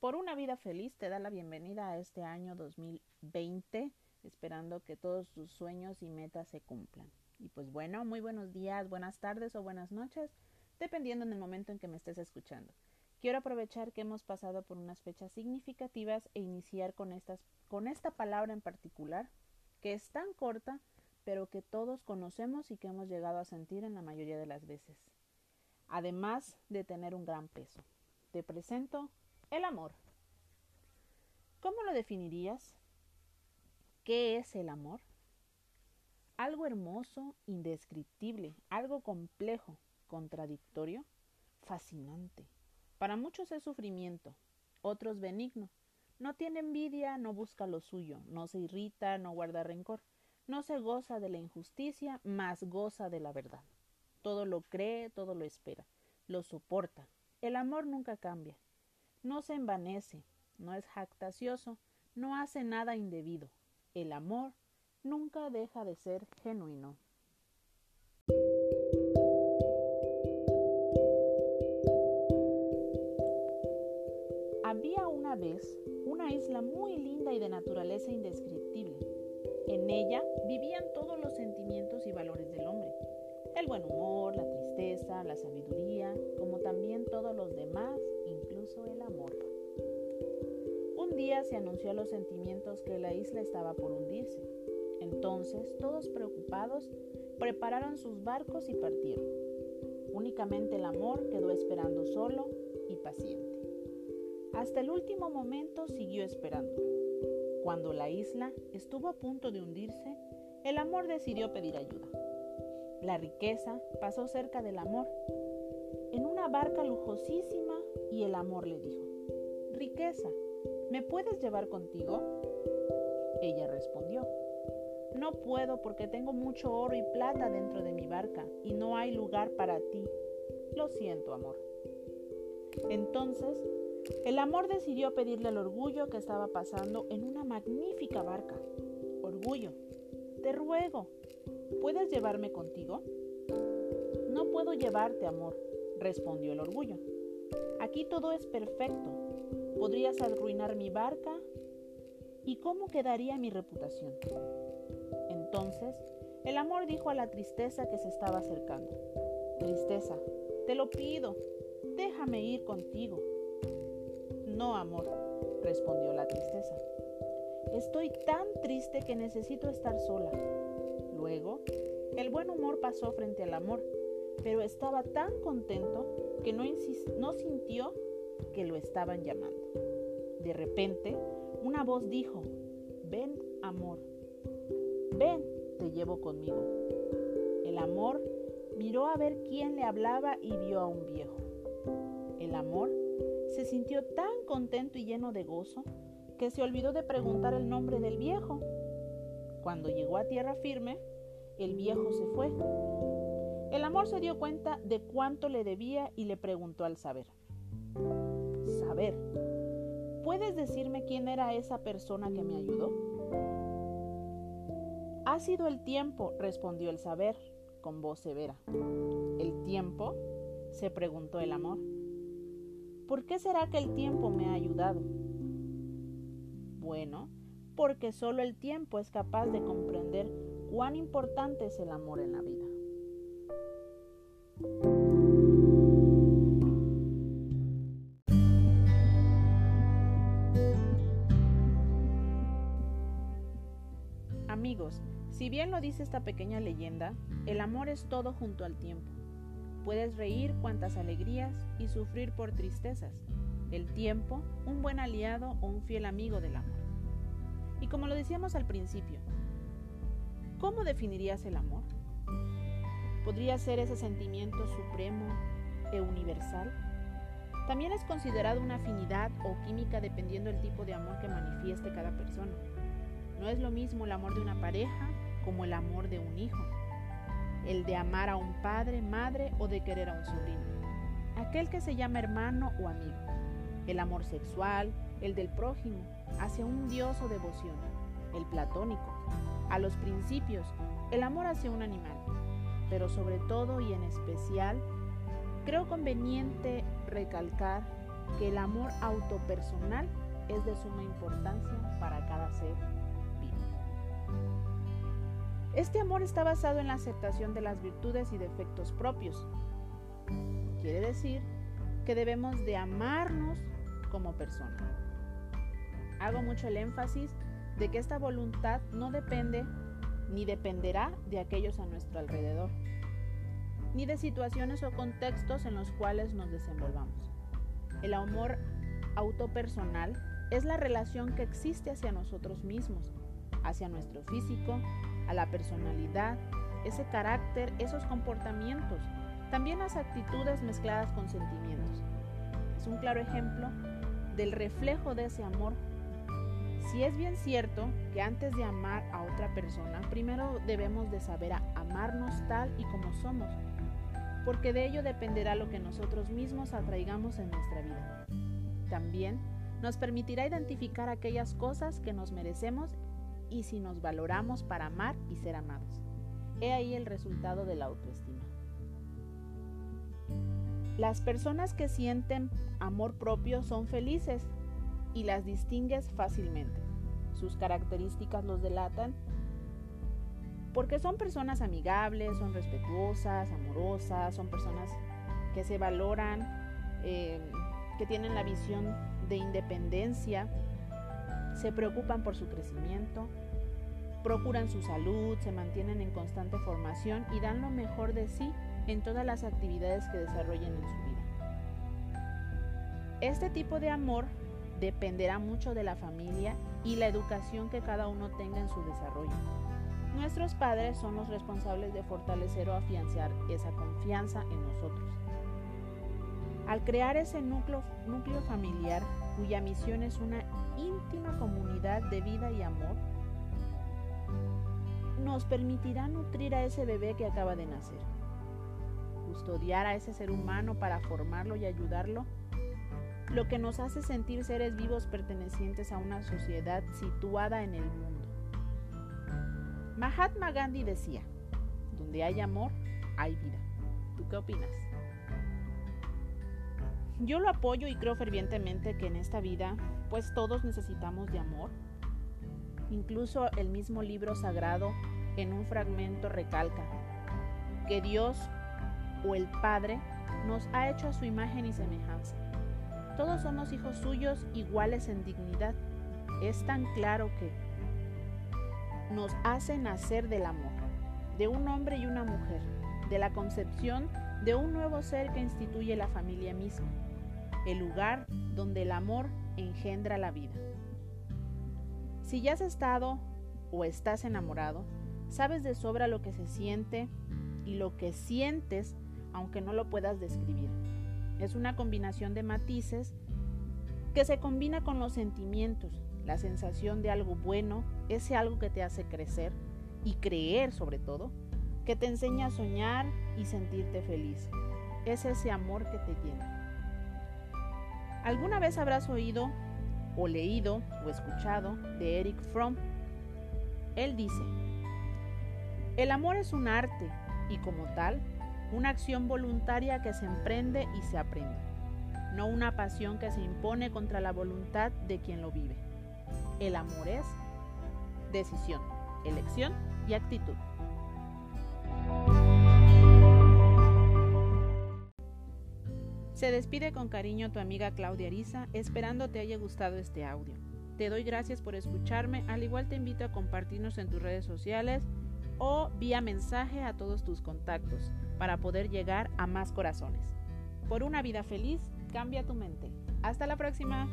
Por una vida feliz te da la bienvenida a este año 2020, esperando que todos tus sueños y metas se cumplan. Y pues bueno, muy buenos días, buenas tardes o buenas noches, dependiendo en el momento en que me estés escuchando. Quiero aprovechar que hemos pasado por unas fechas significativas e iniciar con, estas, con esta palabra en particular, que es tan corta, pero que todos conocemos y que hemos llegado a sentir en la mayoría de las veces, además de tener un gran peso. Te presento el amor. ¿Cómo lo definirías? ¿Qué es el amor? Algo hermoso, indescriptible, algo complejo, contradictorio, fascinante para muchos es sufrimiento, otros benigno. No tiene envidia, no busca lo suyo, no se irrita, no guarda rencor, no se goza de la injusticia, mas goza de la verdad. Todo lo cree, todo lo espera, lo soporta. El amor nunca cambia. No se envanece, no es jactacioso, no hace nada indebido. El amor nunca deja de ser genuino. Había una vez una isla muy linda y de naturaleza indescriptible. En ella vivían todos los sentimientos y valores del hombre. El buen humor, la tristeza, la sabiduría, como también todos los demás, incluso el amor. Un día se anunció a los sentimientos que la isla estaba por hundirse. Entonces, todos preocupados, prepararon sus barcos y partieron. Únicamente el amor quedó esperando solo y paciente. Hasta el último momento siguió esperando. Cuando la isla estuvo a punto de hundirse, el amor decidió pedir ayuda. La riqueza pasó cerca del amor, en una barca lujosísima, y el amor le dijo, Riqueza, ¿me puedes llevar contigo? Ella respondió, No puedo porque tengo mucho oro y plata dentro de mi barca y no hay lugar para ti. Lo siento, amor. Entonces el amor decidió pedirle al orgullo que estaba pasando en una magnífica barca. Orgullo, te ruego, ¿puedes llevarme contigo? No puedo llevarte, amor, respondió el orgullo. Aquí todo es perfecto. Podrías arruinar mi barca y cómo quedaría mi reputación. Entonces, el amor dijo a la tristeza que se estaba acercando. Tristeza, te lo pido, déjame ir contigo. No, amor, respondió la tristeza. Estoy tan triste que necesito estar sola. El buen humor pasó frente al amor, pero estaba tan contento que no sintió que lo estaban llamando. De repente, una voz dijo, ven, amor, ven, te llevo conmigo. El amor miró a ver quién le hablaba y vio a un viejo. El amor se sintió tan contento y lleno de gozo que se olvidó de preguntar el nombre del viejo. Cuando llegó a tierra firme, el viejo se fue. El amor se dio cuenta de cuánto le debía y le preguntó al saber. Saber, ¿puedes decirme quién era esa persona que me ayudó? Ha sido el tiempo, respondió el saber con voz severa. ¿El tiempo? se preguntó el amor. ¿Por qué será que el tiempo me ha ayudado? Bueno, porque solo el tiempo es capaz de comprender cuán importante es el amor en la vida. Amigos, si bien lo dice esta pequeña leyenda, el amor es todo junto al tiempo. Puedes reír cuantas alegrías y sufrir por tristezas. El tiempo, un buen aliado o un fiel amigo del amor. Y como lo decíamos al principio, ¿cómo definirías el amor? ¿Podría ser ese sentimiento supremo e universal? También es considerado una afinidad o química dependiendo del tipo de amor que manifieste cada persona. No es lo mismo el amor de una pareja como el amor de un hijo el de amar a un padre, madre o de querer a un sobrino, aquel que se llama hermano o amigo, el amor sexual, el del prójimo, hacia un dios o devoción, el platónico, a los principios, el amor hacia un animal, pero sobre todo y en especial creo conveniente recalcar que el amor autopersonal es de suma importancia para cada ser vivo. Este amor está basado en la aceptación de las virtudes y defectos propios. Quiere decir que debemos de amarnos como persona. Hago mucho el énfasis de que esta voluntad no depende ni dependerá de aquellos a nuestro alrededor, ni de situaciones o contextos en los cuales nos desenvolvamos. El amor autopersonal es la relación que existe hacia nosotros mismos, hacia nuestro físico, a la personalidad, ese carácter, esos comportamientos, también las actitudes mezcladas con sentimientos. Es un claro ejemplo del reflejo de ese amor si es bien cierto que antes de amar a otra persona, primero debemos de saber amarnos tal y como somos, porque de ello dependerá lo que nosotros mismos atraigamos en nuestra vida. También nos permitirá identificar aquellas cosas que nos merecemos y si nos valoramos para amar y ser amados. He ahí el resultado de la autoestima. Las personas que sienten amor propio son felices y las distingues fácilmente. Sus características los delatan porque son personas amigables, son respetuosas, amorosas, son personas que se valoran, eh, que tienen la visión de independencia, se preocupan por su crecimiento, procuran su salud, se mantienen en constante formación y dan lo mejor de sí en todas las actividades que desarrollen en su vida. Este tipo de amor dependerá mucho de la familia y la educación que cada uno tenga en su desarrollo. Nuestros padres son los responsables de fortalecer o afianzar esa confianza en nosotros. Al crear ese núcleo, núcleo familiar, cuya misión es una íntima comunidad de vida y amor, nos permitirá nutrir a ese bebé que acaba de nacer, custodiar a ese ser humano para formarlo y ayudarlo lo que nos hace sentir seres vivos pertenecientes a una sociedad situada en el mundo. Mahatma Gandhi decía, donde hay amor, hay vida. ¿Tú qué opinas? Yo lo apoyo y creo fervientemente que en esta vida, pues todos necesitamos de amor. Incluso el mismo libro sagrado en un fragmento recalca que Dios o el Padre nos ha hecho a su imagen y semejanza todos somos hijos suyos iguales en dignidad. Es tan claro que nos hace nacer del amor, de un hombre y una mujer, de la concepción de un nuevo ser que instituye la familia misma, el lugar donde el amor engendra la vida. Si ya has estado o estás enamorado, sabes de sobra lo que se siente y lo que sientes aunque no lo puedas describir. Es una combinación de matices que se combina con los sentimientos, la sensación de algo bueno, ese algo que te hace crecer y creer sobre todo, que te enseña a soñar y sentirte feliz. Es ese amor que te llena. ¿Alguna vez habrás oído o leído o escuchado de Eric Fromm? Él dice, el amor es un arte y como tal una acción voluntaria que se emprende y se aprende, no una pasión que se impone contra la voluntad de quien lo vive. El amor es decisión, elección y actitud. Se despide con cariño tu amiga Claudia Ariza, esperando te haya gustado este audio. Te doy gracias por escucharme, al igual te invito a compartirnos en tus redes sociales o vía mensaje a todos tus contactos para poder llegar a más corazones. Por una vida feliz, cambia tu mente. Hasta la próxima.